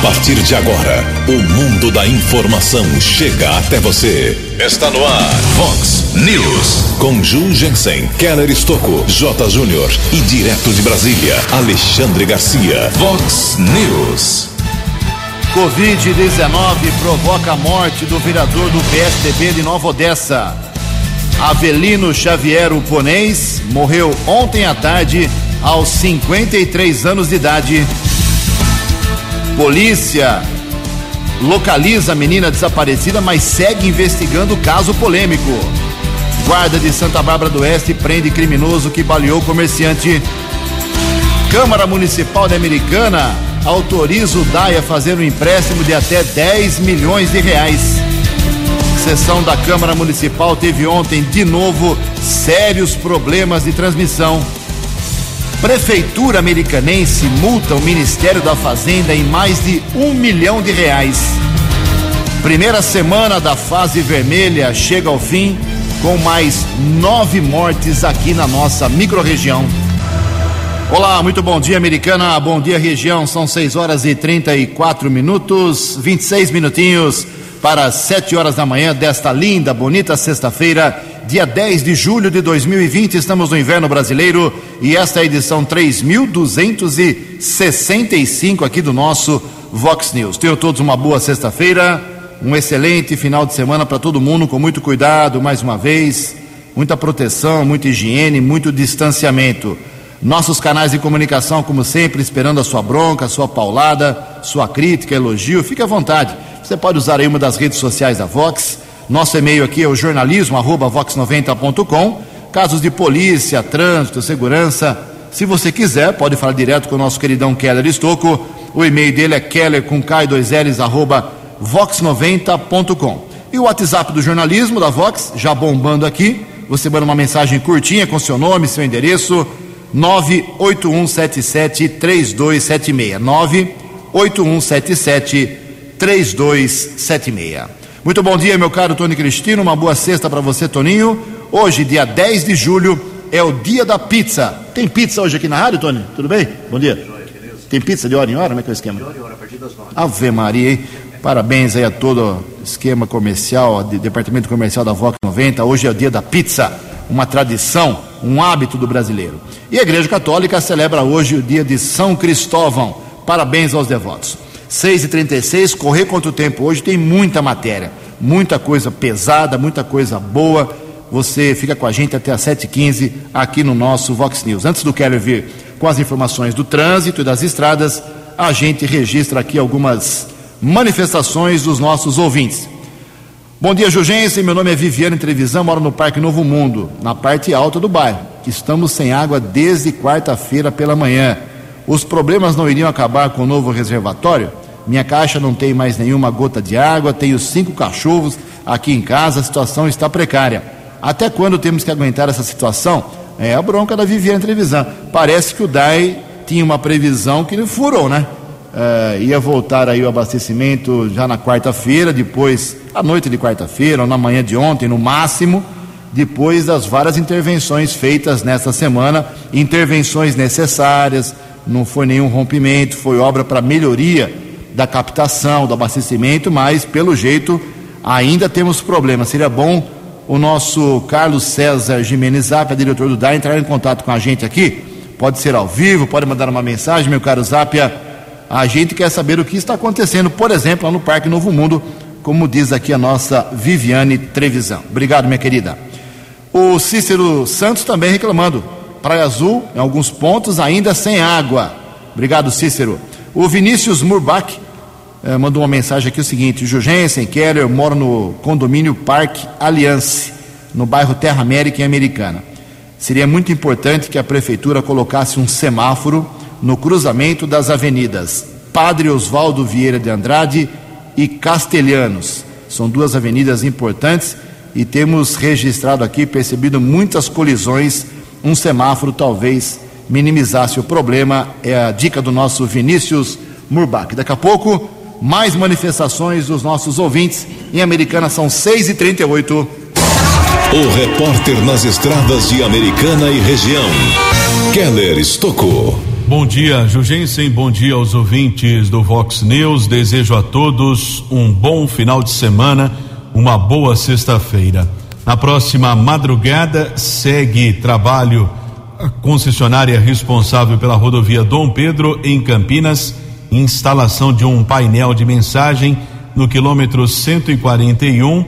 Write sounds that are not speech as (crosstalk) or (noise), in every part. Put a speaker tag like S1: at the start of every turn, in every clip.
S1: A partir de agora, o mundo da informação chega até você. Está no ar, Fox News. Com Ju Jensen, Keller Estocco, J. Júnior e direto de Brasília, Alexandre Garcia. Fox News.
S2: Covid-19 provoca a morte do vereador do PSDB de Nova Odessa. Avelino Xavier Uponês morreu ontem à tarde, aos 53 anos de idade. Polícia localiza a menina desaparecida, mas segue investigando o caso polêmico. Guarda de Santa Bárbara do Oeste prende criminoso que baleou comerciante. Câmara Municipal de Americana autoriza o DAI a fazer um empréstimo de até 10 milhões de reais. Sessão da Câmara Municipal teve ontem, de novo, sérios problemas de transmissão. Prefeitura americanense multa o Ministério da Fazenda em mais de um milhão de reais. Primeira semana da fase vermelha chega ao fim, com mais nove mortes aqui na nossa microrregião. Olá, muito bom dia, americana. Bom dia, região. São 6 horas e 34 minutos, 26 minutinhos para 7 horas da manhã desta linda, bonita sexta-feira, dia 10 de julho de 2020. Estamos no inverno brasileiro e esta é a edição 3265 aqui do nosso Vox News. Tenham todos uma boa sexta-feira, um excelente final de semana para todo mundo, com muito cuidado, mais uma vez, muita proteção, muita higiene, muito distanciamento. Nossos canais de comunicação, como sempre, esperando a sua bronca, a sua paulada, sua crítica, elogio. Fique à vontade. Você pode usar aí uma das redes sociais da Vox. Nosso e-mail aqui é o jornalismo@vox90.com. Casos de polícia, trânsito, segurança. Se você quiser, pode falar direto com o nosso queridão Keller Estocco. O e-mail dele é keller com k 2 ls arroba vox90.com. E o WhatsApp do jornalismo da Vox, já bombando aqui. Você manda uma mensagem curtinha com seu nome, seu endereço 981773276. 981773276. Muito bom dia, meu caro Tony Cristino. Uma boa sexta para você, Toninho. Hoje, dia 10 de julho, é o dia da pizza. Tem pizza hoje aqui na rádio, Tony? Tudo bem? Bom dia. Tem pizza de hora em hora? Como é que é o esquema? De hora em hora, a partir das 9. Ave Maria, hein? Parabéns aí a todo esquema comercial, de, departamento comercial da Vox 90. Hoje é o dia da pizza, uma tradição, um hábito do brasileiro. E a Igreja Católica celebra hoje o dia de São Cristóvão. Parabéns aos devotos. 6h36, correr contra o tempo hoje tem muita matéria, muita coisa pesada, muita coisa boa. Você fica com a gente até às 7h15 aqui no nosso Vox News. Antes do Keller vir com as informações do trânsito e das estradas, a gente registra aqui algumas manifestações dos nossos ouvintes. Bom dia, Jugense. Meu nome é Viviane Trevisan, moro no Parque Novo Mundo, na parte alta do bairro. Estamos sem água desde quarta-feira pela manhã. Os problemas não iriam acabar com o novo reservatório? Minha caixa não tem mais nenhuma gota de água, tenho cinco cachorros aqui em casa, a situação está precária. Até quando temos que aguentar essa situação? É a bronca da Viviane Trevisan. Parece que o DAI tinha uma previsão que ele furou, né? Uh, ia voltar aí o abastecimento já na quarta-feira, depois, à noite de quarta-feira, ou na manhã de ontem, no máximo, depois das várias intervenções feitas nesta semana, intervenções necessárias, não foi nenhum rompimento, foi obra para melhoria da captação, do abastecimento, mas pelo jeito ainda temos problemas. Seria bom o nosso Carlos César Jimenez Zapia, diretor do DAI, entrar em contato com a gente aqui. Pode ser ao vivo, pode mandar uma mensagem, meu caro Zapia a gente quer saber o que está acontecendo, por exemplo, lá no Parque Novo Mundo, como diz aqui a nossa Viviane Trevisão. Obrigado, minha querida. O Cícero Santos também reclamando. Praia Azul, em alguns pontos, ainda sem água. Obrigado, Cícero. O Vinícius Murbach eh, mandou uma mensagem aqui o seguinte: Jugensen, Keller, eu moro no condomínio Parque Alliance, no bairro Terra América em Americana. Seria muito importante que a prefeitura colocasse um semáforo no cruzamento das avenidas Padre Oswaldo Vieira de Andrade e Castelhanos. São duas avenidas importantes e temos registrado aqui, percebido muitas colisões. Um semáforo talvez minimizasse o problema. É a dica do nosso Vinícius Murbach. Daqui a pouco, mais manifestações dos nossos ouvintes. Em Americana são 6h38.
S1: O repórter nas estradas de Americana e região, Keller Estocou.
S3: Bom dia, Jugensen. Bom dia aos ouvintes do Vox News. Desejo a todos um bom final de semana, uma boa sexta-feira. Na próxima madrugada segue trabalho a concessionária responsável pela rodovia Dom Pedro em Campinas, instalação de um painel de mensagem no quilômetro 141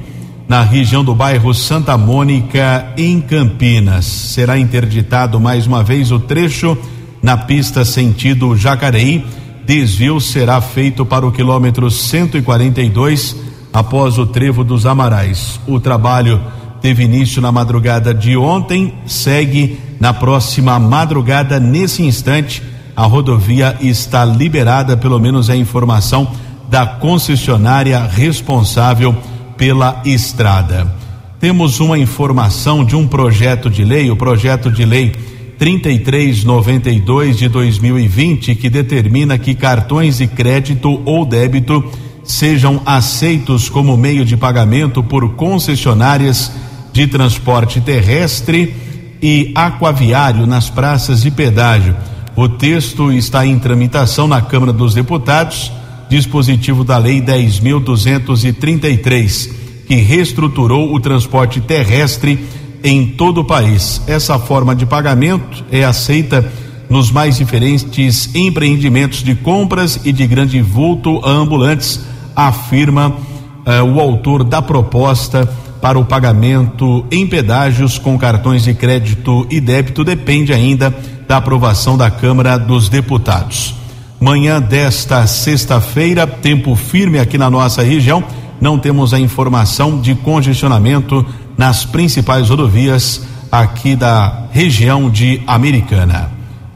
S3: na região do bairro Santa Mônica, em Campinas. Será interditado mais uma vez o trecho na pista sentido Jacareí. Desvio será feito para o quilômetro 142 após o trevo dos Amarais. O trabalho teve início na madrugada de ontem, segue na próxima madrugada. Nesse instante, a rodovia está liberada, pelo menos é a informação da concessionária responsável pela estrada. Temos uma informação de um projeto de lei, o projeto de lei 3392 de 2020, que determina que cartões de crédito ou débito sejam aceitos como meio de pagamento por concessionárias de transporte terrestre e aquaviário nas praças de pedágio. O texto está em tramitação na Câmara dos Deputados dispositivo da Lei 10.233, que reestruturou o transporte terrestre em todo o país. Essa forma de pagamento é aceita nos mais diferentes empreendimentos de compras e de grande vulto ambulantes, afirma eh, o autor da proposta para o pagamento em pedágios com cartões de crédito e débito depende ainda da aprovação da Câmara dos Deputados. Manhã desta sexta-feira, tempo firme aqui na nossa região. Não temos a informação de congestionamento nas principais rodovias aqui da região de Americana.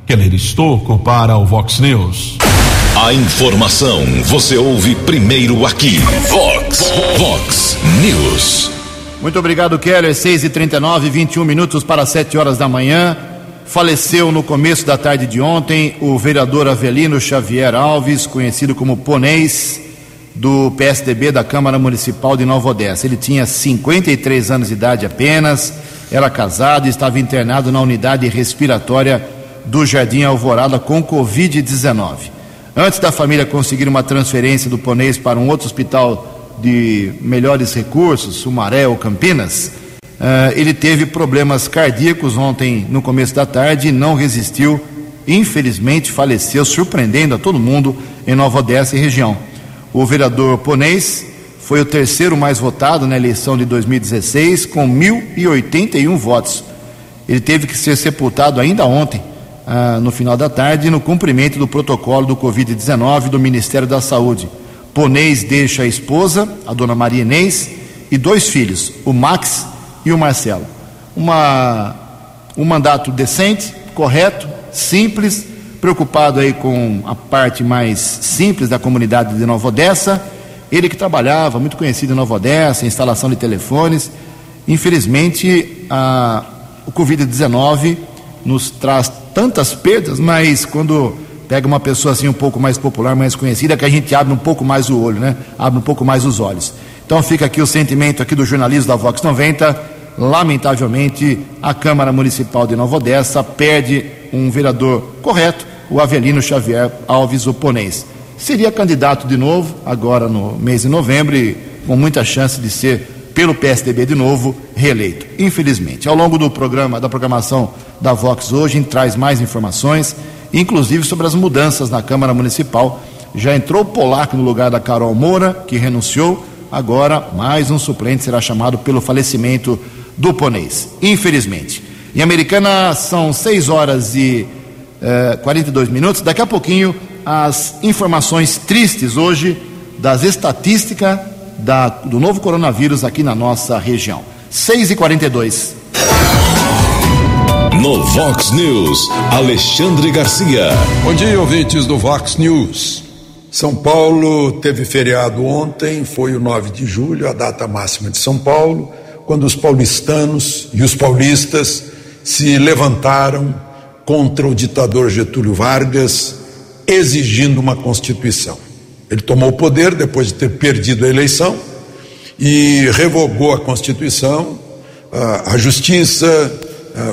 S3: Keller Estocco para o Vox News.
S1: A informação você ouve primeiro aqui. Vox, Vox News.
S2: Muito obrigado, Keller. 6 e 39 21 minutos para 7 horas da manhã. Faleceu no começo da tarde de ontem o vereador Avelino Xavier Alves, conhecido como Ponês, do PSDB da Câmara Municipal de Nova Odessa. Ele tinha 53 anos de idade apenas, era casado e estava internado na unidade respiratória do Jardim Alvorada com Covid-19. Antes da família conseguir uma transferência do Ponês para um outro hospital de melhores recursos, Sumaré ou Campinas, Uh, ele teve problemas cardíacos ontem, no começo da tarde, e não resistiu. Infelizmente, faleceu, surpreendendo a todo mundo em Nova Odessa e região. O vereador Ponês foi o terceiro mais votado na eleição de 2016, com 1.081 votos. Ele teve que ser sepultado ainda ontem, uh, no final da tarde, no cumprimento do protocolo do Covid-19 do Ministério da Saúde. Ponês deixa a esposa, a dona Maria Inês, e dois filhos, o Max e o Marcelo. Uma, um mandato decente, correto, simples, preocupado aí com a parte mais simples da comunidade de Nova Odessa. Ele que trabalhava, muito conhecido em Nova Odessa, instalação de telefones. Infelizmente, a, o Covid-19 nos traz tantas perdas, mas quando pega uma pessoa assim um pouco mais popular, mais conhecida, que a gente abre um pouco mais o olho, né? Abre um pouco mais os olhos. Então fica aqui o sentimento aqui do jornalismo da Vox 90 lamentavelmente, a Câmara Municipal de Nova Odessa perde um vereador correto, o Avelino Xavier Alves Oponês. Seria candidato de novo, agora no mês de novembro, e com muita chance de ser, pelo PSDB de novo, reeleito. Infelizmente. Ao longo do programa, da programação da Vox hoje, traz mais informações, inclusive sobre as mudanças na Câmara Municipal. Já entrou o Polaco no lugar da Carol Moura, que renunciou. Agora, mais um suplente será chamado pelo falecimento do Ponês, infelizmente. Em Americana são 6 horas e eh, 42 minutos. Daqui a pouquinho, as informações tristes hoje das estatísticas da, do novo coronavírus aqui na nossa região. 6 e 42
S1: No Vox News, Alexandre Garcia.
S4: Bom dia, ouvintes do Vox News. São Paulo teve feriado ontem, foi o 9 de julho, a data máxima de São Paulo quando os paulistanos e os paulistas se levantaram contra o ditador Getúlio Vargas, exigindo uma Constituição. Ele tomou o poder depois de ter perdido a eleição e revogou a Constituição, a, Justiça,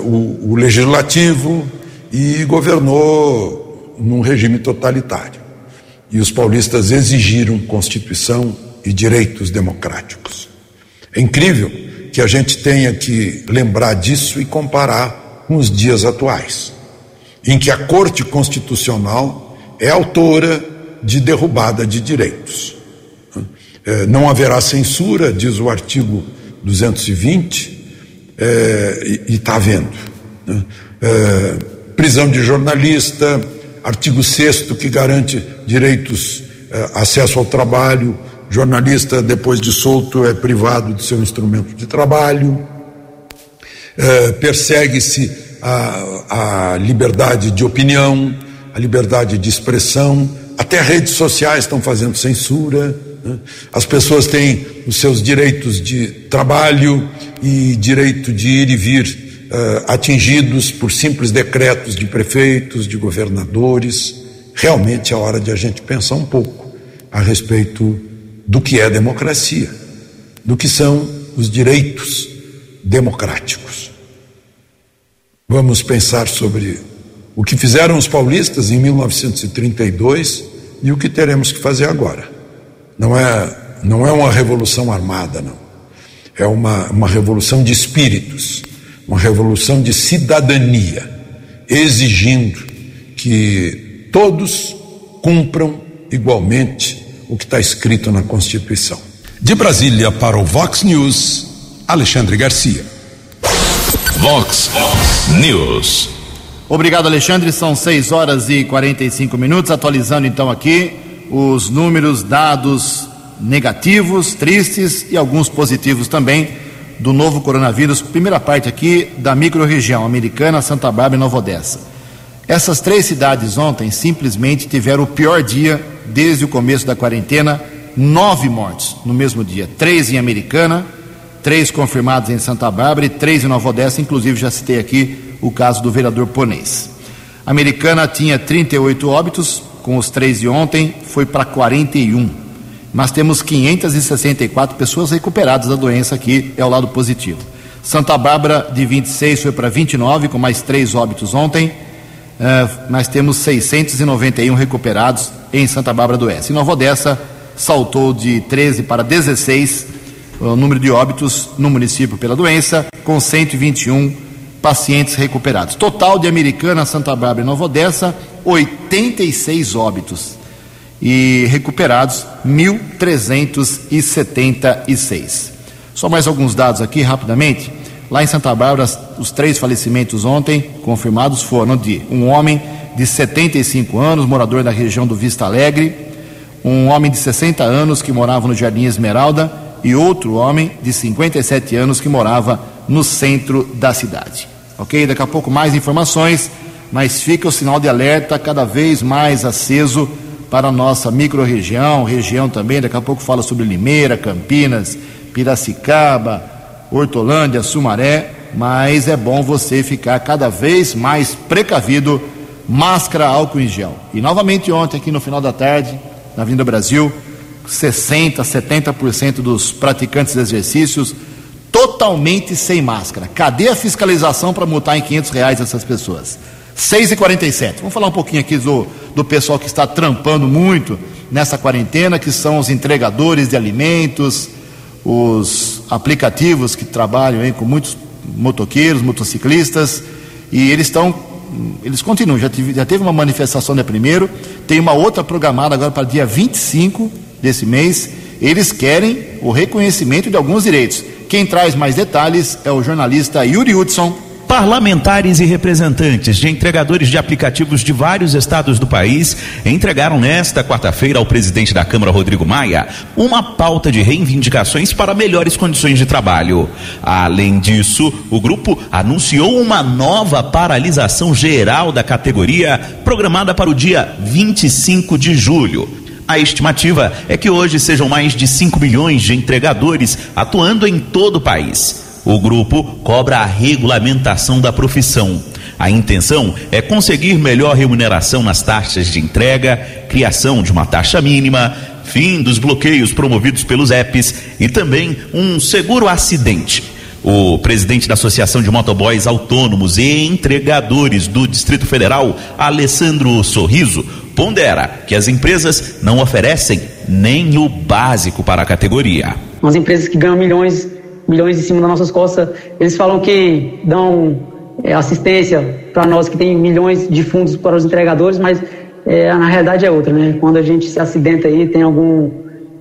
S4: o, Legislativo e governou num regime totalitário. E os paulistas exigiram Constituição e direitos democráticos. É incrível que a gente tenha que lembrar disso e comparar com os dias atuais, em que a Corte Constitucional é autora de derrubada de direitos. É, não haverá censura, diz o artigo 220, é, e está havendo. Né? É, prisão de jornalista, artigo 6 que garante direitos, é, acesso ao trabalho, jornalista depois de solto é privado de seu instrumento de trabalho, é, persegue-se a, a liberdade de opinião, a liberdade de expressão, até redes sociais estão fazendo censura. Né? As pessoas têm os seus direitos de trabalho e direito de ir e vir uh, atingidos por simples decretos de prefeitos, de governadores. Realmente é hora de a gente pensar um pouco a respeito do que é democracia, do que são os direitos democráticos. Vamos pensar sobre o que fizeram os paulistas em 1932 e o que teremos que fazer agora. Não é, não é uma revolução armada, não. É uma, uma revolução de espíritos, uma revolução de cidadania, exigindo que todos cumpram igualmente o que está escrito na Constituição.
S1: De Brasília para o Vox News, Alexandre Garcia. Vox News.
S2: Obrigado, Alexandre. São 6 horas e 45 minutos. Atualizando então aqui os números, dados negativos, tristes e alguns positivos também do novo coronavírus. Primeira parte aqui da microrregião americana, Santa Bárbara e Nova Odessa. Essas três cidades ontem simplesmente tiveram o pior dia desde o começo da quarentena. Nove mortes no mesmo dia. Três em Americana, três confirmados em Santa Bárbara e três em Nova Odessa. Inclusive, já citei aqui o caso do vereador Ponês. Americana tinha 38 óbitos, com os três de ontem, foi para 41. Mas temos 564 pessoas recuperadas da doença aqui, é o lado positivo. Santa Bárbara, de 26, foi para 29, com mais três óbitos ontem. Uh, nós temos 691 recuperados em Santa Bárbara do Oeste. Em Nova Odessa, saltou de 13 para 16 o número de óbitos no município pela doença, com 121 pacientes recuperados. Total de Americana, Santa Bárbara e Nova Odessa, 86 óbitos. E recuperados, 1.376. Só mais alguns dados aqui, rapidamente. Lá em Santa Bárbara, os três falecimentos ontem confirmados foram de um homem de 75 anos, morador da região do Vista Alegre, um homem de 60 anos que morava no Jardim Esmeralda e outro homem de 57 anos que morava no centro da cidade ok? Daqui a pouco mais informações, mas fica o sinal de alerta cada vez mais aceso para a nossa microrregião, região também, daqui a pouco fala sobre Limeira, Campinas, Piracicaba, Hortolândia, Sumaré, mas é bom você ficar cada vez mais precavido, máscara, álcool em gel. E novamente ontem, aqui no final da tarde, na Vinda Brasil, 60, 70% dos praticantes de exercícios totalmente sem máscara. Cadê a fiscalização para multar em 500 reais essas pessoas? 6h47. Vamos falar um pouquinho aqui do, do pessoal que está trampando muito nessa quarentena, que são os entregadores de alimentos, os aplicativos que trabalham com muitos motoqueiros, motociclistas, e eles estão, eles continuam, já, tive, já teve uma manifestação dia primeiro, tem uma outra programada agora para dia 25 desse mês, eles querem o reconhecimento de alguns direitos. Quem traz mais detalhes é o jornalista Yuri Hudson.
S5: Parlamentares e representantes de entregadores de aplicativos de vários estados do país entregaram nesta quarta-feira ao presidente da Câmara, Rodrigo Maia, uma pauta de reivindicações para melhores condições de trabalho. Além disso, o grupo anunciou uma nova paralisação geral da categoria, programada para o dia 25 de julho. A estimativa é que hoje sejam mais de 5 milhões de entregadores atuando em todo o país. O grupo cobra a regulamentação da profissão. A intenção é conseguir melhor remuneração nas taxas de entrega, criação de uma taxa mínima, fim dos bloqueios promovidos pelos apps e também um seguro acidente. O presidente da Associação de Motoboys Autônomos e Entregadores do Distrito Federal, Alessandro Sorriso, pondera que as empresas não oferecem nem o básico para a categoria.
S6: As empresas que ganham milhões, milhões em cima das nossas costas, eles falam que dão é, assistência para nós que tem milhões de fundos para os entregadores, mas é, na realidade é outra, né? Quando a gente se acidenta aí, tem algum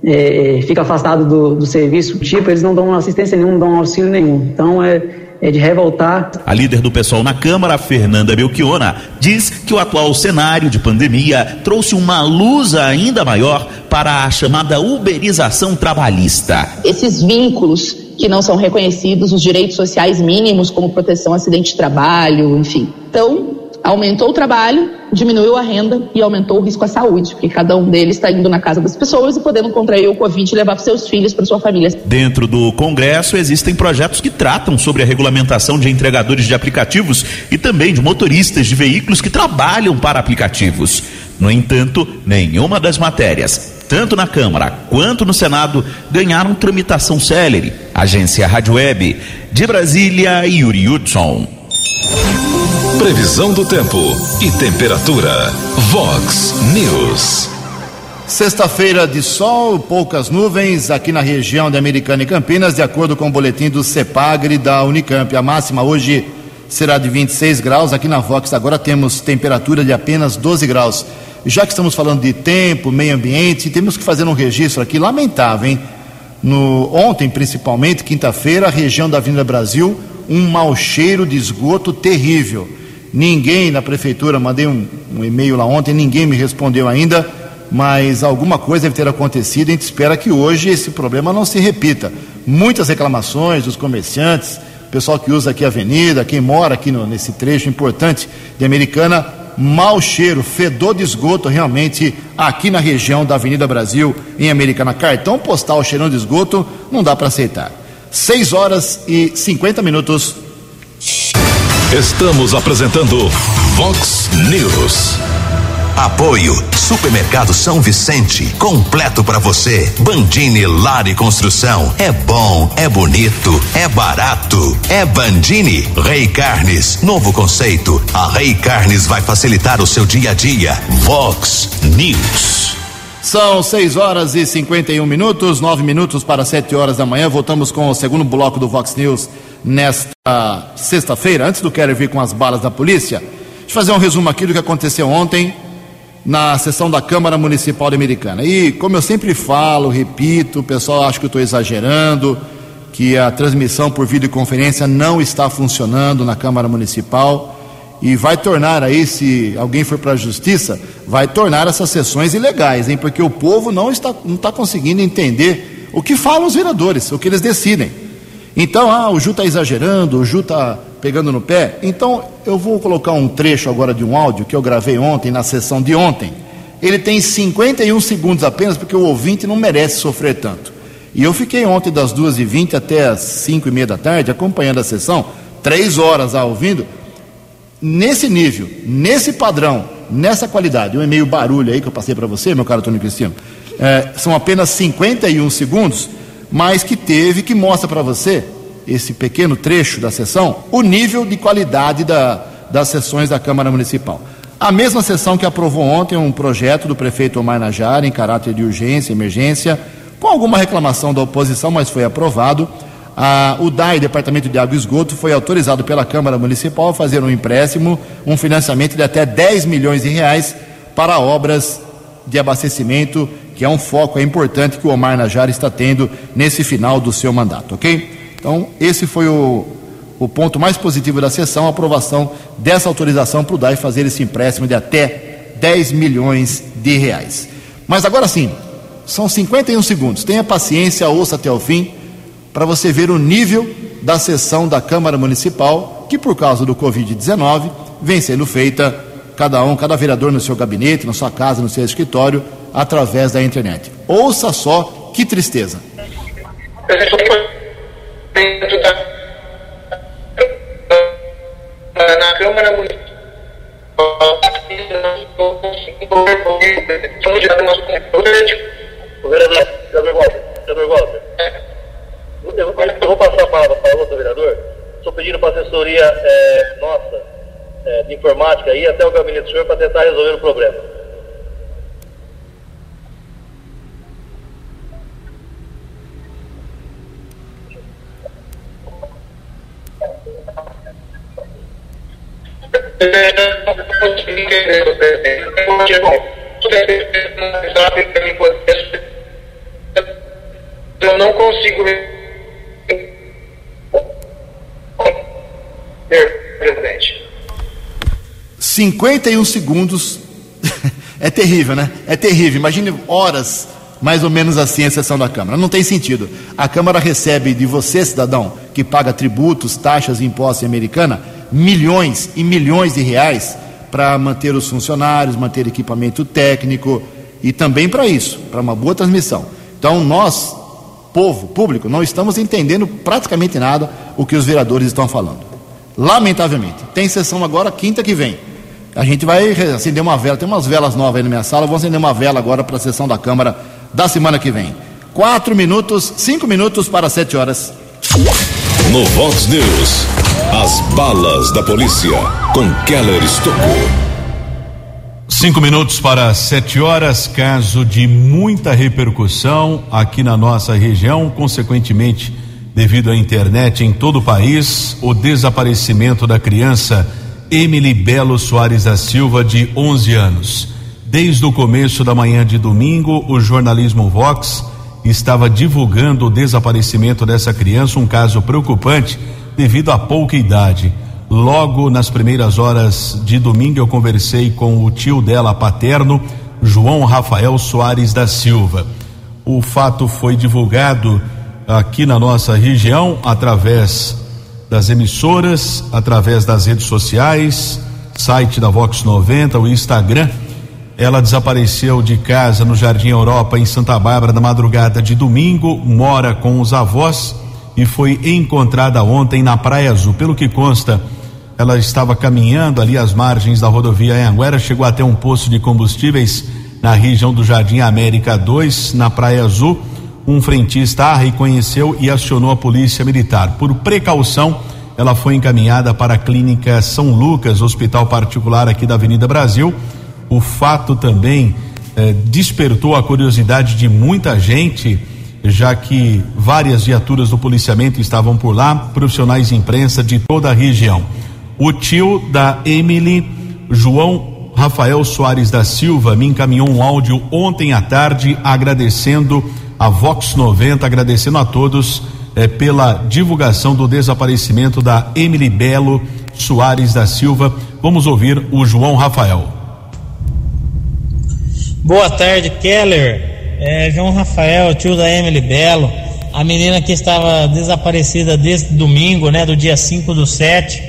S6: é, fica afastado do, do serviço, tipo, eles não dão assistência nenhuma, não dão auxílio nenhum. Então é, é de revoltar.
S5: A líder do pessoal na Câmara, Fernanda Belchiona, diz que o atual cenário de pandemia trouxe uma luz ainda maior para a chamada uberização trabalhista.
S7: Esses vínculos que não são reconhecidos, os direitos sociais mínimos, como proteção acidente de trabalho, enfim. Então, aumentou o trabalho, diminuiu a renda e aumentou o risco à saúde, porque cada um deles está indo na casa das pessoas e podendo contrair o Covid e levar para seus filhos, para sua família.
S5: Dentro do Congresso existem projetos que tratam sobre a regulamentação de entregadores de aplicativos e também de motoristas de veículos que trabalham para aplicativos. No entanto, nenhuma das matérias, tanto na Câmara quanto no Senado, ganharam tramitação célere. Agência Rádio Web, de Brasília, Yuri Hudson.
S1: Previsão do tempo e temperatura. Vox News.
S2: Sexta-feira de sol, poucas nuvens aqui na região de Americana e Campinas, de acordo com o boletim do CEPAGRE da Unicamp. A máxima hoje será de 26 graus. Aqui na Vox agora temos temperatura de apenas 12 graus. Já que estamos falando de tempo, meio ambiente, temos que fazer um registro aqui lamentável, hein? No, ontem, principalmente, quinta-feira, a região da Avenida Brasil, um mau cheiro de esgoto terrível. Ninguém na prefeitura, mandei um, um e-mail lá ontem, ninguém me respondeu ainda, mas alguma coisa deve ter acontecido. A gente espera que hoje esse problema não se repita. Muitas reclamações dos comerciantes, pessoal que usa aqui a avenida, quem mora aqui no, nesse trecho importante de Americana, mau cheiro, fedor de esgoto realmente aqui na região da Avenida Brasil, em Americana. Cartão postal cheirando de esgoto, não dá para aceitar. 6 horas e 50 minutos.
S1: Estamos apresentando Vox News.
S8: Apoio Supermercado São Vicente, completo para você. Bandini Lar e Construção, é bom, é bonito, é barato. É Bandini Rei Carnes, novo conceito. A Rei Carnes vai facilitar o seu dia a dia. Vox News.
S2: São 6 horas e 51 minutos, 9 minutos para 7 horas da manhã. Voltamos com o segundo bloco do Vox News nesta sexta-feira, antes do Quero vir com as balas da polícia. Deixa eu fazer um resumo aqui do que aconteceu ontem na sessão da Câmara Municipal de Americana. E, como eu sempre falo, repito, o pessoal acha que eu estou exagerando, que a transmissão por videoconferência não está funcionando na Câmara Municipal e vai tornar aí, se alguém for para a justiça, vai tornar essas sessões ilegais, hein? Porque o povo não está, não está conseguindo entender o que falam os vereadores, o que eles decidem. Então, ah, o Ju está exagerando, o Ju está pegando no pé. Então, eu vou colocar um trecho agora de um áudio que eu gravei ontem, na sessão de ontem. Ele tem 51 segundos apenas, porque o ouvinte não merece sofrer tanto. E eu fiquei ontem das 2h20 até as 5 e meia da tarde, acompanhando a sessão, três horas lá ouvindo, nesse nível, nesse padrão, nessa qualidade. Um e-mail barulho aí que eu passei para você, meu caro Tony Cristino, é, são apenas 51 segundos mas que teve, que mostra para você, esse pequeno trecho da sessão, o nível de qualidade da, das sessões da Câmara Municipal. A mesma sessão que aprovou ontem um projeto do prefeito Omar Najar em caráter de urgência, emergência, com alguma reclamação da oposição, mas foi aprovado. A, o DAI, Departamento de Água e Esgoto, foi autorizado pela Câmara Municipal a fazer um empréstimo, um financiamento de até 10 milhões de reais para obras de abastecimento que é um foco, é importante que o Omar Najar está tendo nesse final do seu mandato, ok? Então, esse foi o, o ponto mais positivo da sessão, a aprovação dessa autorização para o DAI fazer esse empréstimo de até 10 milhões de reais. Mas agora sim, são 51 segundos. Tenha paciência, ouça até o fim, para você ver o nível da sessão da Câmara Municipal, que por causa do Covid-19 vem sendo feita, cada um, cada vereador no seu gabinete, na sua casa, no seu escritório, através da internet. Ouça só que tristeza. (laughs)
S9: Dentro da na Câmara Municipal somos de nosso
S10: O vereador, vereador Walter, vereador Walter. Eu vou passar a palavra para seu vereador, estou pedindo para a assessoria é, nossa é, de informática aí até o gabinete do senhor para tentar resolver o problema. Eu não consigo presidente.
S2: 51 segundos. (laughs) é terrível, né? É terrível. Imagine horas mais ou menos assim a sessão da Câmara. Não tem sentido. A Câmara recebe de você, cidadão, que paga tributos, taxas e impostos em americana, milhões e milhões de reais para manter os funcionários, manter equipamento técnico e também para isso, para uma boa transmissão. Então, nós, povo, público, não estamos entendendo praticamente nada o que os vereadores estão falando. Lamentavelmente. Tem sessão agora quinta que vem. A gente vai acender uma vela, tem umas velas novas aí na minha sala, vou acender uma vela agora para a sessão da Câmara da semana que vem. Quatro minutos, cinco minutos para sete horas.
S1: No Vox News, as balas da polícia com Keller Estocou.
S3: Cinco minutos para sete horas, caso de muita repercussão aqui na nossa região, consequentemente, devido à internet em todo o país, o desaparecimento da criança Emily Belo Soares da Silva, de 11 anos. Desde o começo da manhã de domingo, o jornalismo Vox estava divulgando o desaparecimento dessa criança, um caso preocupante devido à pouca idade. Logo nas primeiras horas de domingo, eu conversei com o tio dela paterno, João Rafael Soares da Silva. O fato foi divulgado aqui na nossa região através das emissoras, através das redes sociais, site da Vox 90, o Instagram. Ela desapareceu de casa no Jardim Europa, em Santa Bárbara, na madrugada de domingo, mora com os avós e foi encontrada ontem na Praia Azul. Pelo que consta, ela estava caminhando ali às margens da rodovia Anguera, chegou até um posto de combustíveis na região do Jardim América 2, na Praia Azul. Um frentista a reconheceu e acionou a polícia militar. Por precaução, ela foi encaminhada para a clínica São Lucas, hospital particular aqui da Avenida Brasil. O fato também eh, despertou a curiosidade de muita gente já que várias viaturas do policiamento estavam por lá, profissionais de imprensa de toda a região. O tio da Emily, João Rafael Soares da Silva, me encaminhou um áudio ontem à tarde agradecendo a Vox 90, agradecendo a todos eh, pela divulgação do desaparecimento da Emily Belo Soares da Silva. Vamos ouvir o João Rafael.
S11: Boa tarde, Keller. É, João Rafael, tio da Emily Belo, a menina que estava desaparecida desde domingo, né, do dia 5 do 7.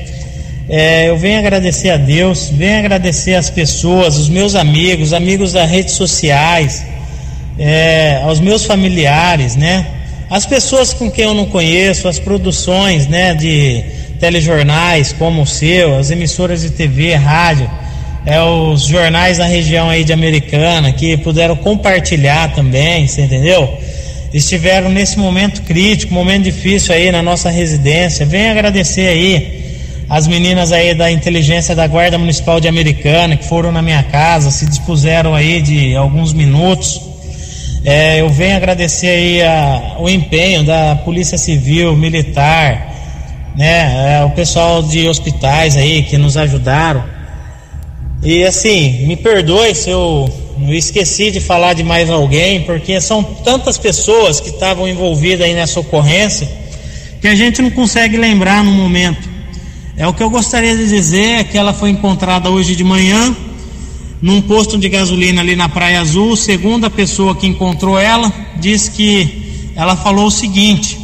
S11: É, eu venho agradecer a Deus, venho agradecer as pessoas, os meus amigos, amigos das redes sociais, é, aos meus familiares, né? As pessoas com quem eu não conheço, as produções, né, de telejornais como o seu, as emissoras de TV, rádio, é, os jornais da região aí de Americana que puderam compartilhar também, você entendeu? Estiveram nesse momento crítico, momento difícil aí na nossa residência. Venho agradecer aí as meninas aí da inteligência da Guarda Municipal de Americana que foram na minha casa, se dispuseram aí de alguns minutos. É, eu venho agradecer aí a, o empenho da Polícia Civil, Militar, né, é, o pessoal de hospitais aí que nos ajudaram. E assim, me perdoe se eu esqueci de falar de mais alguém, porque são tantas pessoas que estavam envolvidas aí nessa ocorrência que a gente não consegue lembrar no momento. É o que eu gostaria de dizer é que ela foi encontrada hoje de manhã num posto de gasolina ali na Praia Azul. Segunda pessoa que encontrou ela disse que ela falou o seguinte: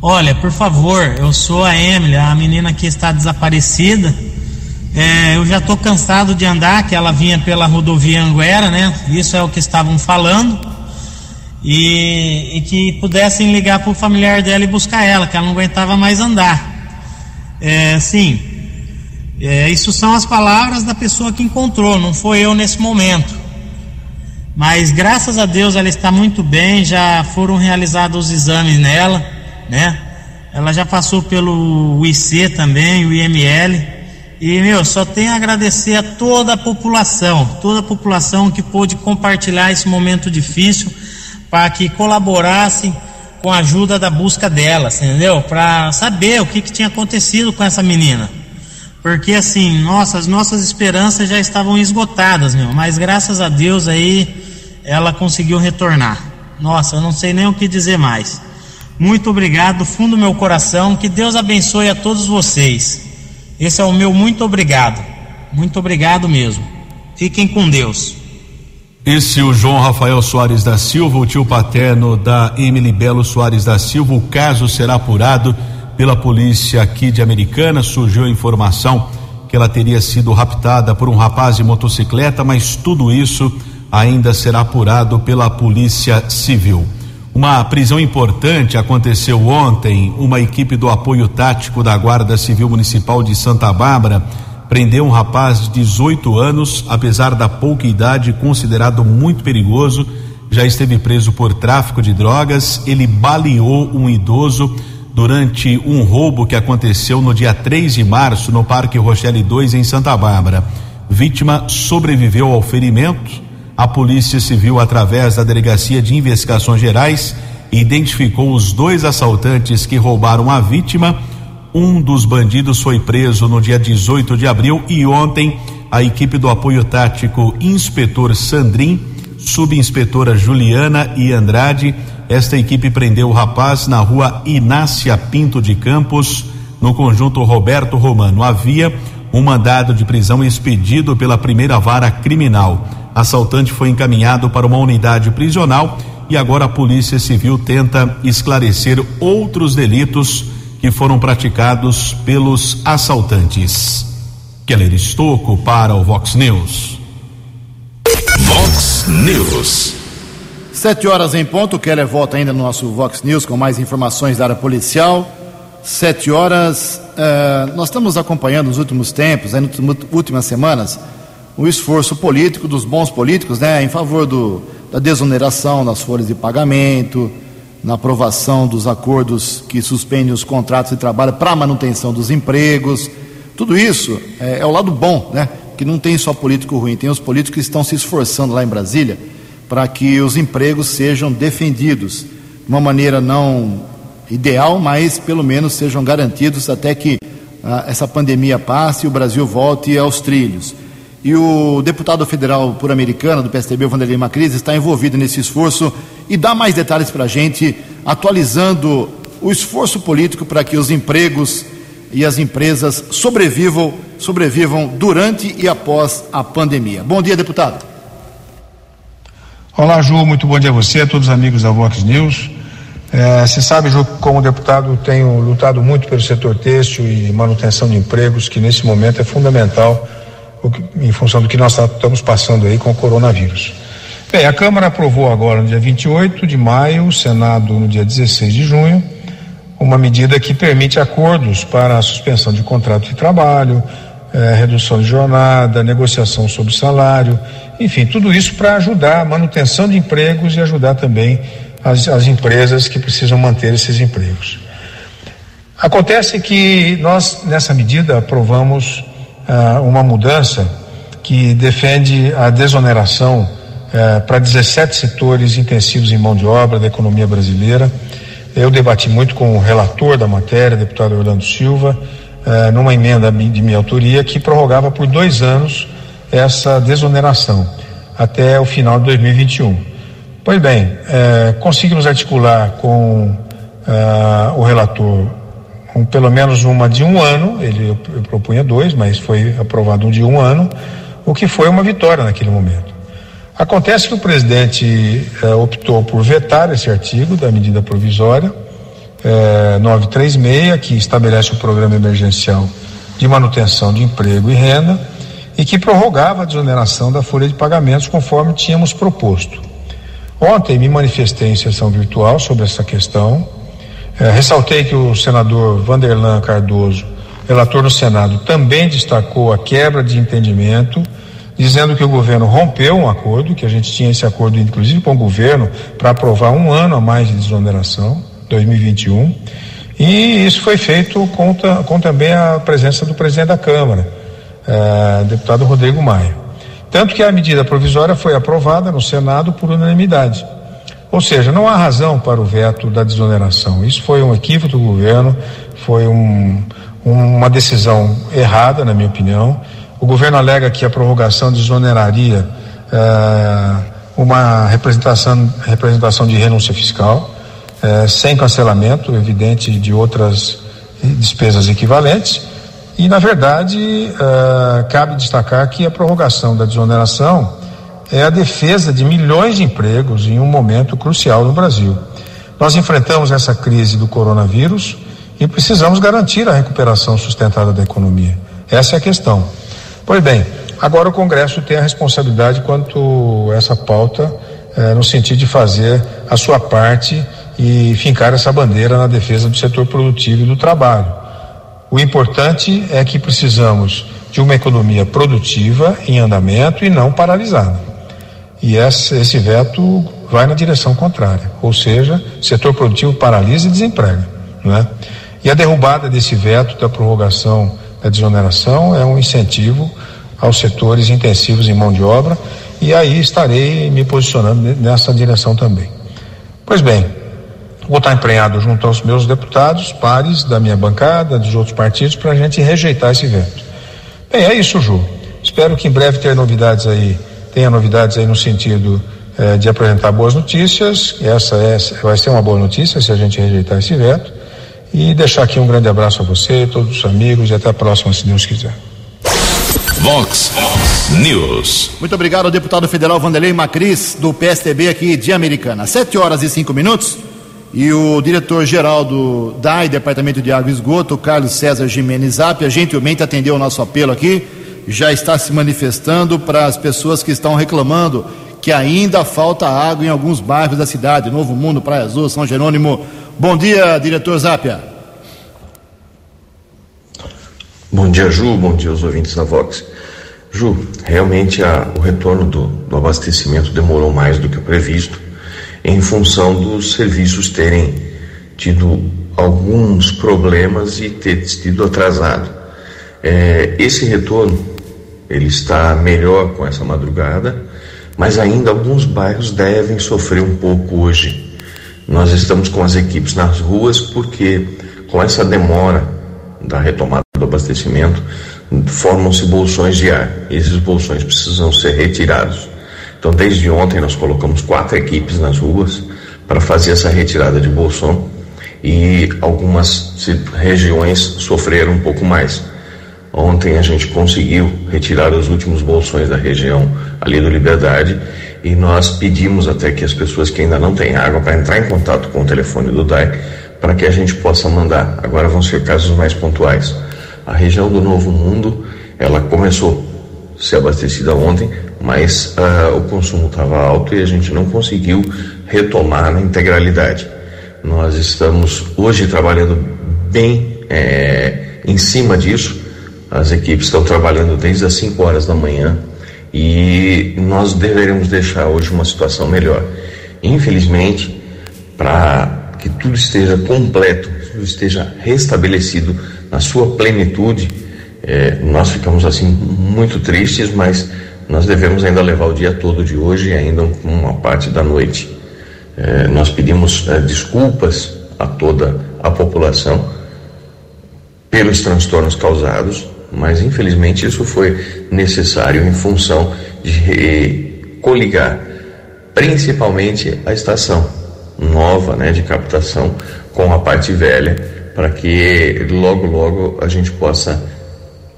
S11: Olha, por favor, eu sou a Emily, a menina que está desaparecida é, eu já estou cansado de andar, que ela vinha pela rodovia Anguera, né? Isso é o que estavam falando. E, e que pudessem ligar para o familiar dela e buscar ela, que ela não aguentava mais andar. É, sim, é, isso são as palavras da pessoa que encontrou, não foi eu nesse momento. Mas graças a Deus ela está muito bem, já foram realizados os exames nela, né? Ela já passou pelo IC também, o IML. E, meu, só tenho a agradecer a toda a população, toda a população que pôde compartilhar esse momento difícil para que colaborassem com a ajuda da busca delas, entendeu? Para saber o que, que tinha acontecido com essa menina. Porque assim, nossas nossas esperanças já estavam esgotadas, meu, mas graças a Deus aí ela conseguiu retornar. Nossa, eu não sei nem o que dizer mais. Muito obrigado, do fundo do meu coração, que Deus abençoe a todos vocês. Esse é o meu muito obrigado. Muito obrigado mesmo. Fiquem com Deus.
S3: Esse é o João Rafael Soares da Silva, o tio paterno da Emily Belo Soares da Silva. O caso será apurado pela polícia aqui de Americana. Surgiu a informação que ela teria sido raptada por um rapaz de motocicleta, mas tudo isso ainda será apurado pela Polícia Civil. Uma prisão importante aconteceu ontem. Uma equipe do apoio tático da Guarda Civil Municipal de Santa Bárbara prendeu um rapaz de 18 anos, apesar da pouca idade, considerado muito perigoso. Já esteve preso por tráfico de drogas. Ele baleou um idoso durante um roubo que aconteceu no dia 3 de março no Parque Rochelle 2 em Santa Bárbara. Vítima sobreviveu ao ferimento a Polícia Civil, através da Delegacia de Investigações Gerais, identificou os dois assaltantes que roubaram a vítima. Um dos bandidos foi preso no dia 18 de abril e ontem a equipe do apoio tático Inspetor Sandrin, subinspetora Juliana e Andrade, esta equipe prendeu o rapaz na rua Inácia Pinto de Campos, no conjunto Roberto Romano. Havia um mandado de prisão expedido pela primeira vara criminal assaltante foi encaminhado para uma unidade prisional e agora a Polícia Civil tenta esclarecer outros delitos que foram praticados pelos assaltantes. Keller Estocco para o Vox News.
S1: Vox News.
S2: Sete horas em ponto, Keller volta ainda no nosso Vox News com mais informações da área policial. Sete horas, uh, nós estamos acompanhando nos últimos tempos, nas últimas semanas, o esforço político dos bons políticos, né, em favor do, da desoneração das folhas de pagamento, na aprovação dos acordos que suspendem os contratos de trabalho para manutenção dos empregos. Tudo isso é, é, o lado bom, né? Que não tem só político ruim, tem os políticos que estão se esforçando lá em Brasília para que os empregos sejam defendidos de uma maneira não ideal, mas pelo menos sejam garantidos até que ah, essa pandemia passe e o Brasil volte aos trilhos. E o deputado federal por americana do PSDB, Vanderlei Macris, está envolvido nesse esforço e dá mais detalhes para a gente, atualizando o esforço político para que os empregos e as empresas sobrevivam, sobrevivam durante e após a pandemia. Bom dia, deputado.
S12: Olá, Ju, muito bom dia a você, a todos os amigos da Vox News. É, você sabe, Ju, como deputado, tenho lutado muito pelo setor têxtil e manutenção de empregos, que nesse momento é fundamental em função do que nós estamos passando aí com o coronavírus. Bem, a Câmara aprovou agora no dia 28 de maio, o Senado no dia 16 de junho, uma medida que permite acordos para a suspensão de contrato de trabalho, eh, redução de jornada, negociação sobre salário, enfim, tudo isso para ajudar a manutenção de empregos e ajudar também as, as empresas que precisam manter esses empregos. Acontece que nós, nessa medida, aprovamos uh, uma mudança que defende a desoneração uh, para 17 setores intensivos em mão de obra da economia brasileira. Eu debati muito com o relator da matéria, deputado Orlando Silva, uh, numa emenda de minha autoria que prorrogava por dois anos essa desoneração até o final de 2021. Pois bem, eh, conseguimos articular com o relator um, pelo menos uma de um ano, ele propunha dois, mas foi aprovado um de um ano, o que foi uma vitória naquele momento. Acontece que o presidente eh, optou por vetar esse artigo da medida provisória eh, 936, que estabelece o programa emergencial de manutenção de emprego e renda e que prorrogava a desoneração da folha de pagamentos conforme tínhamos proposto. Ontem me manifestei em sessão virtual sobre essa questão é, ressaltei que o senador Vanderlan Cardoso, relator no Senado, também destacou a quebra de entendimento, dizendo que o governo rompeu um acordo, que a gente tinha esse acordo inclusive com o governo para aprovar um ano a mais de desoneração, 2021, E isso foi feito com, com também a presença do presidente da Câmara, eh, deputado Rodrigo Maia. Tanto que a medida provisória foi aprovada no Senado por unanimidade. Ou seja, não há razão para o veto da desoneração. Isso foi um equívoco do governo, foi um, uma decisão errada, na minha opinião. O governo alega que a prorrogação desoneraria eh, uma representação, representação de renúncia fiscal, eh, sem cancelamento, evidente, de outras despesas equivalentes. E, na verdade, eh, cabe destacar que a prorrogação da desoneração é a defesa de milhões de empregos em um momento crucial no Brasil. Nós enfrentamos essa crise do coronavírus e precisamos garantir a recuperação sustentada da economia. Essa é a questão. Pois bem, agora o Congresso tem a responsabilidade quanto a essa pauta, eh, no sentido de fazer a sua parte e fincar essa bandeira na defesa do setor produtivo e do trabalho. O importante é que precisamos de uma economia produtiva em andamento e não paralisada. E esse, veto vai na direção contrária, ou seja, setor produtivo paralisa e desemprega. Né? E a derrubada desse veto da prorrogação da desoneração é um incentivo aos setores intensivos em mão de obra, e aí estarei me posicionando nessa direção também. Pois bem, vou estar empenhado junto aos meus deputados, pares da minha bancada, dos outros partidos, para a gente rejeitar esse veto. Bem, é isso, Ju. Espero que em breve ter novidades aí tenha novidades aí no sentido eh, de apresentar boas notícias. Essa é, vai ser uma boa notícia se a gente rejeitar esse veto. E deixar aqui um grande abraço a você, todos os amigos e até a próxima, se Deus quiser.
S1: Vox News.
S2: Muito obrigado ao deputado federal Vanderlei Macris, do PSDB aqui de Americana. Sete horas e cinco minutos. E o diretor-geral do DAI, Departamento de Água e Esgoto, Carlos César Jimenez Zapia, gentilmente atendeu o nosso apelo aqui já está se manifestando para as pessoas que estão reclamando que ainda falta água em alguns bairros da cidade, Novo Mundo, Praia Azul, São Jerônimo. Bom dia, diretor Zápia.
S13: Bom dia, Ju. Bom dia aos ouvintes da Vox. Ju, realmente a, o retorno do, do abastecimento demorou mais do que o previsto, em função dos serviços terem tido alguns problemas e ter sido atrasado. É, esse retorno ele está melhor com essa madrugada, mas ainda alguns bairros devem sofrer um pouco hoje. Nós estamos com as equipes nas ruas porque, com essa demora da retomada do abastecimento, formam-se bolsões de ar. Esses bolsões precisam ser retirados. Então, desde ontem, nós colocamos quatro equipes nas ruas para fazer essa retirada de bolsão e algumas regiões sofreram um pouco mais. Ontem a gente conseguiu retirar os últimos bolsões da região ali do Liberdade e nós pedimos até que as pessoas que ainda não têm água para entrar em contato com o telefone do DAI para que a gente possa mandar. Agora vão ser casos mais pontuais. A região do Novo Mundo, ela começou a ser abastecida ontem, mas uh, o consumo estava alto e a gente não conseguiu retomar na integralidade. Nós estamos hoje trabalhando bem é, em cima disso as equipes estão trabalhando desde as 5 horas da manhã e nós deveremos deixar hoje uma situação melhor. Infelizmente, para que tudo esteja completo, tudo esteja restabelecido na sua plenitude, é, nós ficamos assim muito tristes, mas nós devemos ainda levar o dia todo de hoje e ainda uma parte da noite. É, nós pedimos é, desculpas a toda a população pelos transtornos causados, mas infelizmente isso foi necessário em função de coligar principalmente a estação nova né, de captação com a parte velha, para que logo, logo a gente possa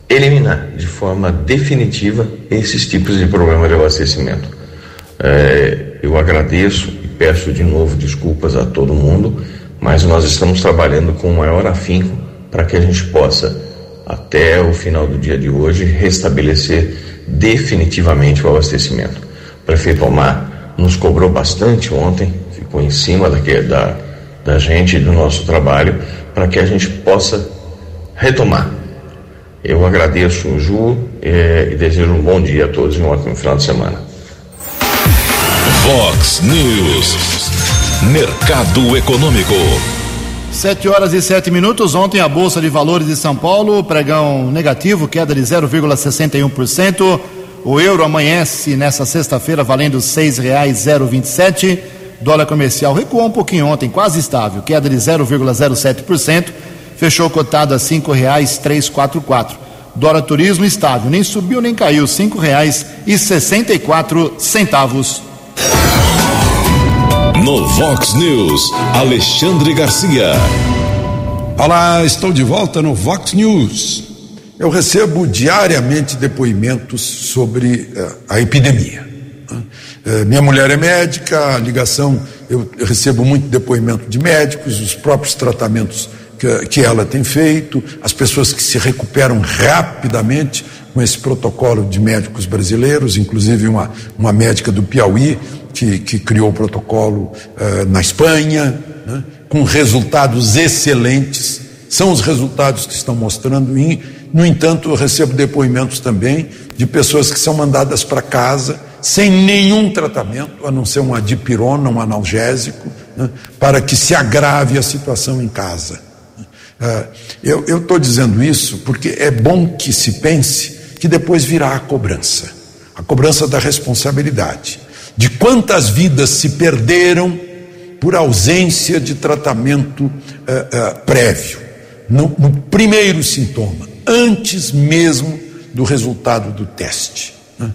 S13: eliminar de forma definitiva esses tipos de problema de abastecimento. É, eu agradeço e peço de novo desculpas a todo mundo, mas nós estamos trabalhando com o maior afinco para que a gente possa até o final do dia de hoje, restabelecer definitivamente o abastecimento. O prefeito Omar nos cobrou bastante ontem, ficou em cima daqui, da, da gente e do nosso trabalho, para que a gente possa retomar. Eu agradeço o Ju eh, e desejo um bom dia a todos e um ótimo final de semana.
S1: Vox News. Mercado Econômico.
S2: 7 horas e 7 minutos. Ontem a Bolsa de Valores de São Paulo, pregão negativo, queda de 0,61%. O euro amanhece nessa sexta-feira valendo R$ 6,027. Dólar comercial recuou um pouquinho ontem, quase estável, queda de 0,07%. Fechou cotado a R$ 5,344. Dólar turismo estável, nem subiu nem caiu, R$ 5,64.
S1: No Vox News, Alexandre Garcia.
S4: Olá, estou de volta no Vox News. Eu recebo diariamente depoimentos sobre uh, a epidemia. Uh, minha mulher é médica, a ligação, eu recebo muito depoimento de médicos, os próprios tratamentos que, que ela tem feito, as pessoas que se recuperam rapidamente com esse protocolo de médicos brasileiros, inclusive uma, uma médica do Piauí que, que criou o protocolo uh, na Espanha, né, com resultados excelentes. São os resultados que estão mostrando. E, no entanto, eu recebo depoimentos também de pessoas que são mandadas para casa sem nenhum tratamento, a não ser um adipirona, um analgésico, né, para que se agrave a situação em casa. Uh, eu estou dizendo isso porque é bom que se pense que depois virá a cobrança a cobrança da responsabilidade de quantas vidas se perderam por ausência de tratamento uh, uh, prévio, no, no, primeiro sintoma, antes mesmo do resultado do teste. Né?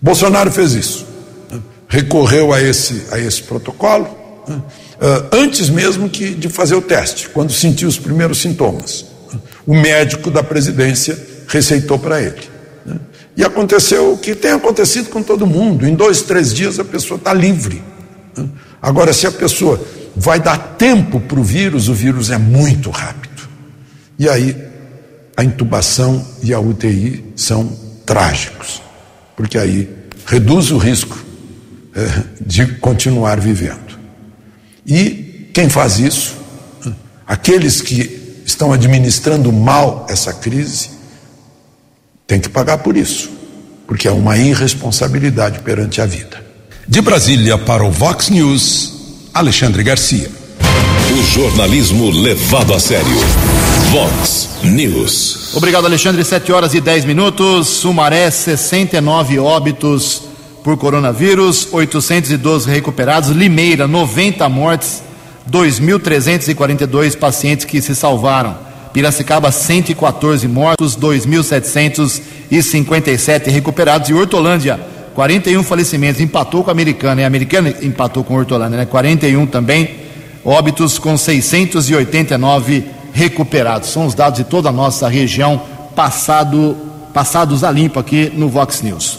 S4: Bolsonaro fez isso, né? recorreu a esse, a esse protocolo né? uh, antes mesmo que de fazer o teste, quando sentiu os primeiros sintomas. O médico da presidência receitou para ele. E aconteceu o que tem acontecido com todo mundo: em dois, três dias a pessoa está livre. Agora, se a pessoa vai dar tempo para o vírus, o vírus é muito rápido. E aí a intubação e a UTI são trágicos, porque aí reduz o risco é, de continuar vivendo. E quem faz isso, aqueles que estão administrando mal essa crise, tem que pagar por isso, porque é uma irresponsabilidade perante a vida.
S1: De Brasília para o Vox News, Alexandre Garcia. O jornalismo levado a sério. Vox News.
S2: Obrigado, Alexandre. 7 horas e 10 minutos. Sumaré, 69 óbitos por coronavírus, 812 recuperados. Limeira, 90 mortes, 2.342 pacientes que se salvaram. Piracicaba 114 mortos, 2.757 recuperados e Hortolândia 41 falecimentos, empatou com a Americana, e a Americana empatou com a Hortolândia, né? 41 também óbitos com 689 recuperados. São os dados de toda a nossa região passado, passados a limpo aqui no Vox News.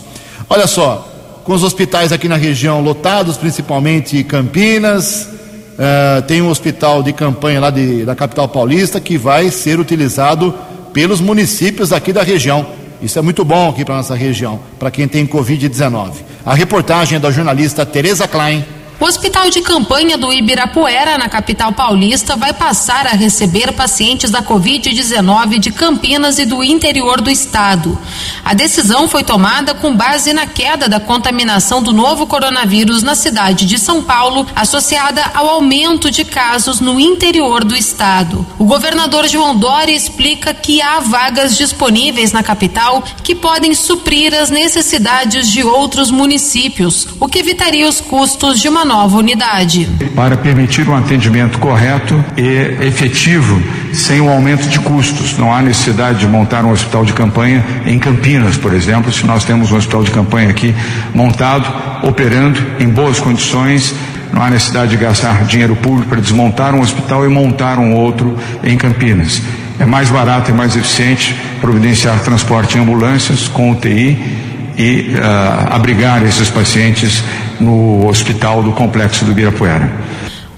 S2: Olha só, com os hospitais aqui na região lotados, principalmente Campinas, Uh, tem um hospital de campanha lá de, da capital paulista que vai ser utilizado pelos municípios aqui da região. Isso é muito bom aqui para nossa região, para quem tem Covid-19. A reportagem é da jornalista Tereza Klein.
S14: O hospital de campanha do Ibirapuera, na capital paulista, vai passar a receber pacientes da Covid-19 de Campinas e do interior do estado. A decisão foi tomada com base na queda da contaminação do novo coronavírus na cidade de São Paulo, associada ao aumento de casos no interior do estado. O governador João Dória explica que há vagas disponíveis na capital que podem suprir as necessidades de outros municípios, o que evitaria os custos de uma nova unidade.
S12: Para permitir um atendimento correto e efetivo, sem o um aumento de custos. Não há necessidade de montar um hospital de campanha em Campinas, por exemplo, se nós temos um hospital de campanha aqui montado, operando em boas condições. Não há necessidade de gastar dinheiro público para desmontar um hospital e montar um outro em Campinas. É mais barato e mais eficiente providenciar transporte em ambulâncias com UTI e uh, abrigar esses pacientes no hospital do complexo do Ibirapuera.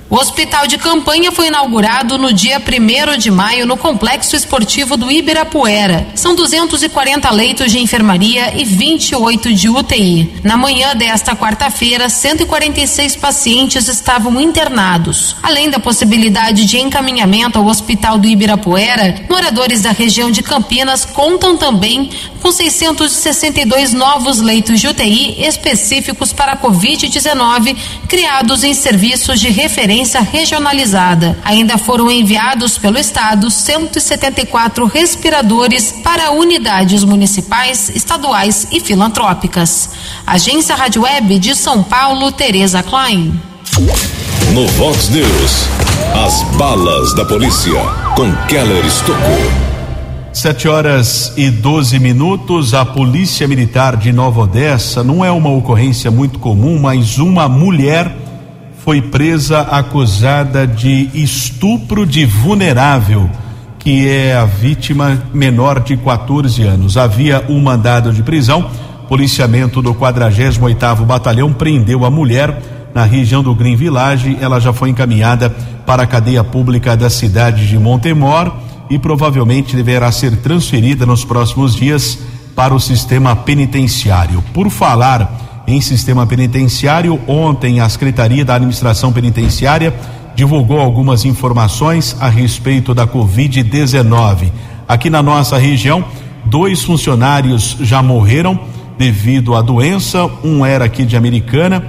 S14: O hospital de campanha foi inaugurado no dia 1 de maio no Complexo Esportivo do Ibirapuera. São 240 leitos de enfermaria e 28 de UTI. Na manhã desta quarta-feira, 146 pacientes estavam internados. Além da possibilidade de encaminhamento ao Hospital do Ibirapuera, moradores da região de Campinas contam também com 662 novos leitos de UTI específicos para a Covid-19, criados em serviços de referência regionalizada. Ainda foram enviados pelo Estado 174 respiradores para unidades municipais, estaduais e filantrópicas. Agência Rádio Web de São Paulo, Tereza Klein.
S1: No Vox News, as balas da polícia com Keller Estocou.
S3: Sete horas e 12 minutos. A Polícia Militar de Nova Odessa não é uma ocorrência muito comum, mas uma mulher foi presa acusada de estupro de vulnerável, que é a vítima menor de 14 anos. Havia um mandado de prisão. Policiamento do 48º Batalhão prendeu a mulher na região do Green Village. Ela já foi encaminhada para a cadeia pública da cidade de Montemor e provavelmente deverá ser transferida nos próximos dias para o sistema penitenciário. Por falar em sistema penitenciário, ontem a Secretaria da Administração Penitenciária divulgou algumas informações a respeito da Covid-19. Aqui na nossa região, dois funcionários já morreram devido à doença. Um era aqui de Americana,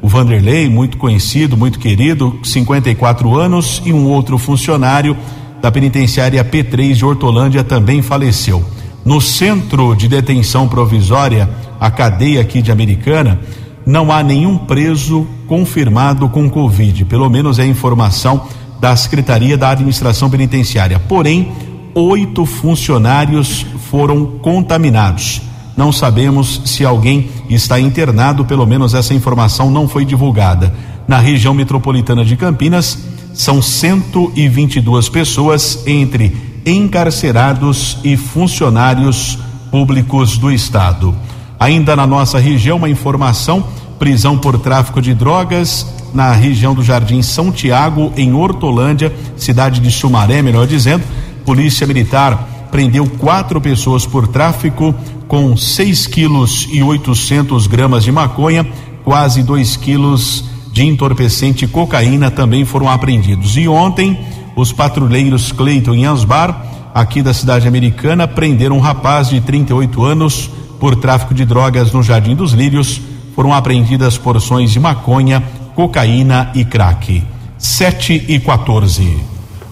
S3: o Vanderlei, muito conhecido, muito querido, 54 anos, e um outro funcionário da penitenciária P3 de Hortolândia também faleceu. No centro de detenção provisória, a cadeia aqui de Americana, não há nenhum preso confirmado com Covid, pelo menos é a informação da Secretaria da Administração Penitenciária. Porém, oito funcionários foram contaminados. Não sabemos se alguém está internado, pelo menos essa informação não foi divulgada. Na região metropolitana de Campinas, são 122 pessoas entre encarcerados e funcionários públicos do estado. Ainda na nossa região, uma informação: prisão por tráfico de drogas na região do Jardim São Tiago, em Hortolândia, cidade de Sumaré, melhor dizendo. Polícia Militar prendeu quatro pessoas por tráfico com 6 quilos e 800 gramas de maconha, quase 2 quilos de entorpecente e cocaína também foram apreendidos. E ontem, os patrulheiros Cleiton e Ansbar, aqui da cidade americana, prenderam um rapaz de 38 anos por tráfico de drogas no Jardim dos Lírios. Foram apreendidas porções de maconha, cocaína e crack. 7 e 14.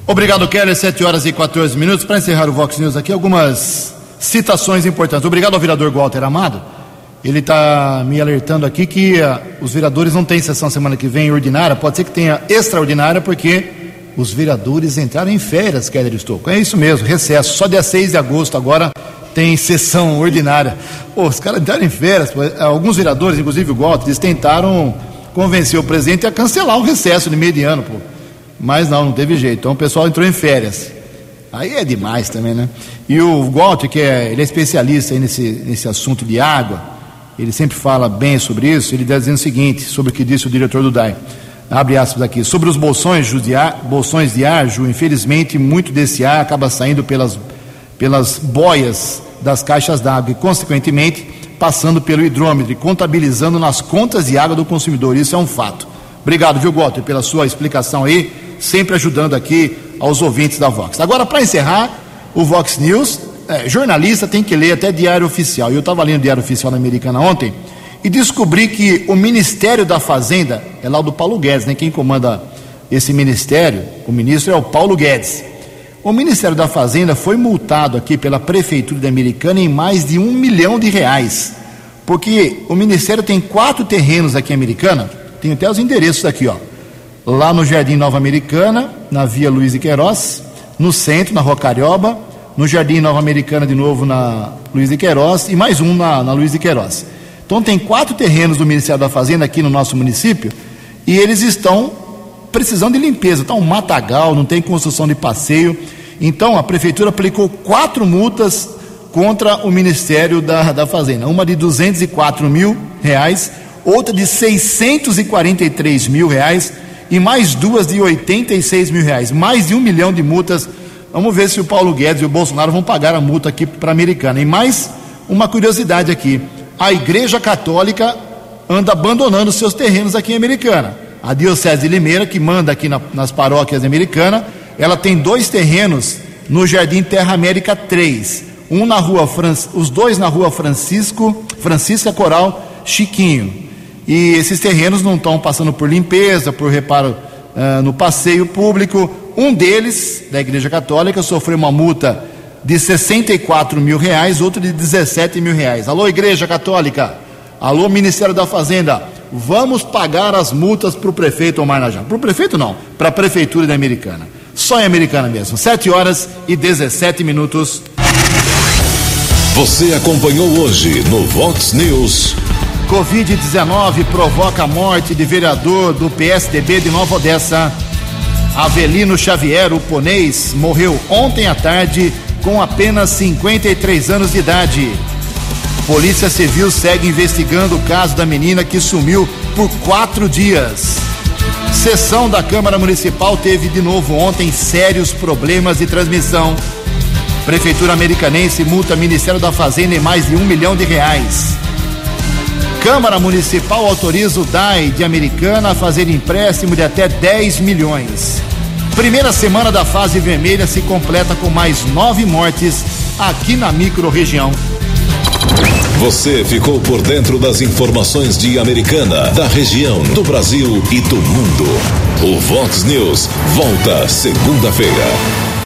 S2: Obrigado, Keller. 7 horas e 14 minutos. Para encerrar o Vox News aqui, algumas citações importantes. Obrigado ao vereador Walter Amado ele está me alertando aqui que uh, os vereadores não têm sessão semana que vem ordinária, pode ser que tenha extraordinária, porque os vereadores entraram em férias, Keller Estouco. É isso mesmo, recesso. Só dia 6 de agosto agora tem sessão ordinária. Pô, os caras entraram em férias. Pô. Alguns vereadores, inclusive o Walter, eles tentaram convencer o presidente a cancelar o recesso de meio de ano, pô. Mas não, não teve jeito. Então o pessoal entrou em férias. Aí é demais também, né? E o Walter, que é, ele é especialista nesse, nesse assunto de água, ele sempre fala bem sobre isso, ele está dizendo o seguinte, sobre o que disse o diretor do DAI, abre aspas aqui, sobre os bolsões de ar, bolsões de ar, Ju, infelizmente muito desse ar acaba saindo pelas, pelas boias das caixas d'água e, consequentemente, passando pelo hidrômetro e contabilizando nas contas de água do consumidor, isso é um fato. Obrigado, viu, Walter, pela sua explicação aí, sempre ajudando aqui aos ouvintes da Vox. Agora, para encerrar, o Vox News é, jornalista tem que ler até diário oficial. Eu estava lendo diário oficial da Americana ontem e descobri que o Ministério da Fazenda é lá do Paulo Guedes, né? Quem comanda esse ministério, o ministro é o Paulo Guedes. O Ministério da Fazenda foi multado aqui pela Prefeitura da Americana em mais de um milhão de reais. Porque o Ministério tem quatro terrenos aqui em Americana, tem até os endereços aqui, ó. Lá no Jardim Nova Americana, na Via Luiz e Queiroz, no centro, na Rua Carioba, no Jardim Nova Americana, de novo na Luiz de Queiroz, e mais um na, na Luiz de Queiroz. Então, tem quatro terrenos do Ministério da Fazenda aqui no nosso município, e eles estão precisando de limpeza. Está um matagal, não tem construção de passeio. Então, a Prefeitura aplicou quatro multas contra o Ministério da, da Fazenda. Uma de 204 mil reais, outra de 643 mil reais e mais duas de 86 mil reais. Mais de um milhão de multas Vamos ver se o Paulo Guedes e o Bolsonaro vão pagar a multa aqui para a Americana. E mais uma curiosidade aqui: a Igreja Católica anda abandonando seus terrenos aqui em Americana. A Diocese de Limeira, que manda aqui na, nas paróquias americanas, ela tem dois terrenos no Jardim Terra América 3. Um na rua os dois na rua Francisco, Francisca Coral Chiquinho. E esses terrenos não estão passando por limpeza, por reparo uh, no passeio público. Um deles, da Igreja Católica, sofreu uma multa de 64 mil reais, outro de 17 mil reais. Alô, Igreja Católica. Alô, Ministério da Fazenda. Vamos pagar as multas para o prefeito Omar Najá. Para o prefeito não, para a prefeitura da Americana. Só em Americana mesmo. 7 horas e 17 minutos.
S1: Você acompanhou hoje no Vox News.
S2: Covid-19 provoca a morte de vereador do PSDB de Nova Odessa. Avelino Xavier, o ponês, morreu ontem à tarde com apenas 53 anos de idade. Polícia Civil segue investigando o caso da menina que sumiu por quatro dias. Sessão da Câmara Municipal teve de novo ontem sérios problemas de transmissão. Prefeitura Americanense multa Ministério da Fazenda em mais de um milhão de reais. Câmara Municipal autoriza o DAI de Americana a fazer empréstimo de até 10 milhões. Primeira semana da fase vermelha se completa com mais nove mortes aqui na microrregião.
S1: Você ficou por dentro das informações de Americana, da região, do Brasil e do mundo. O Vox News volta segunda-feira.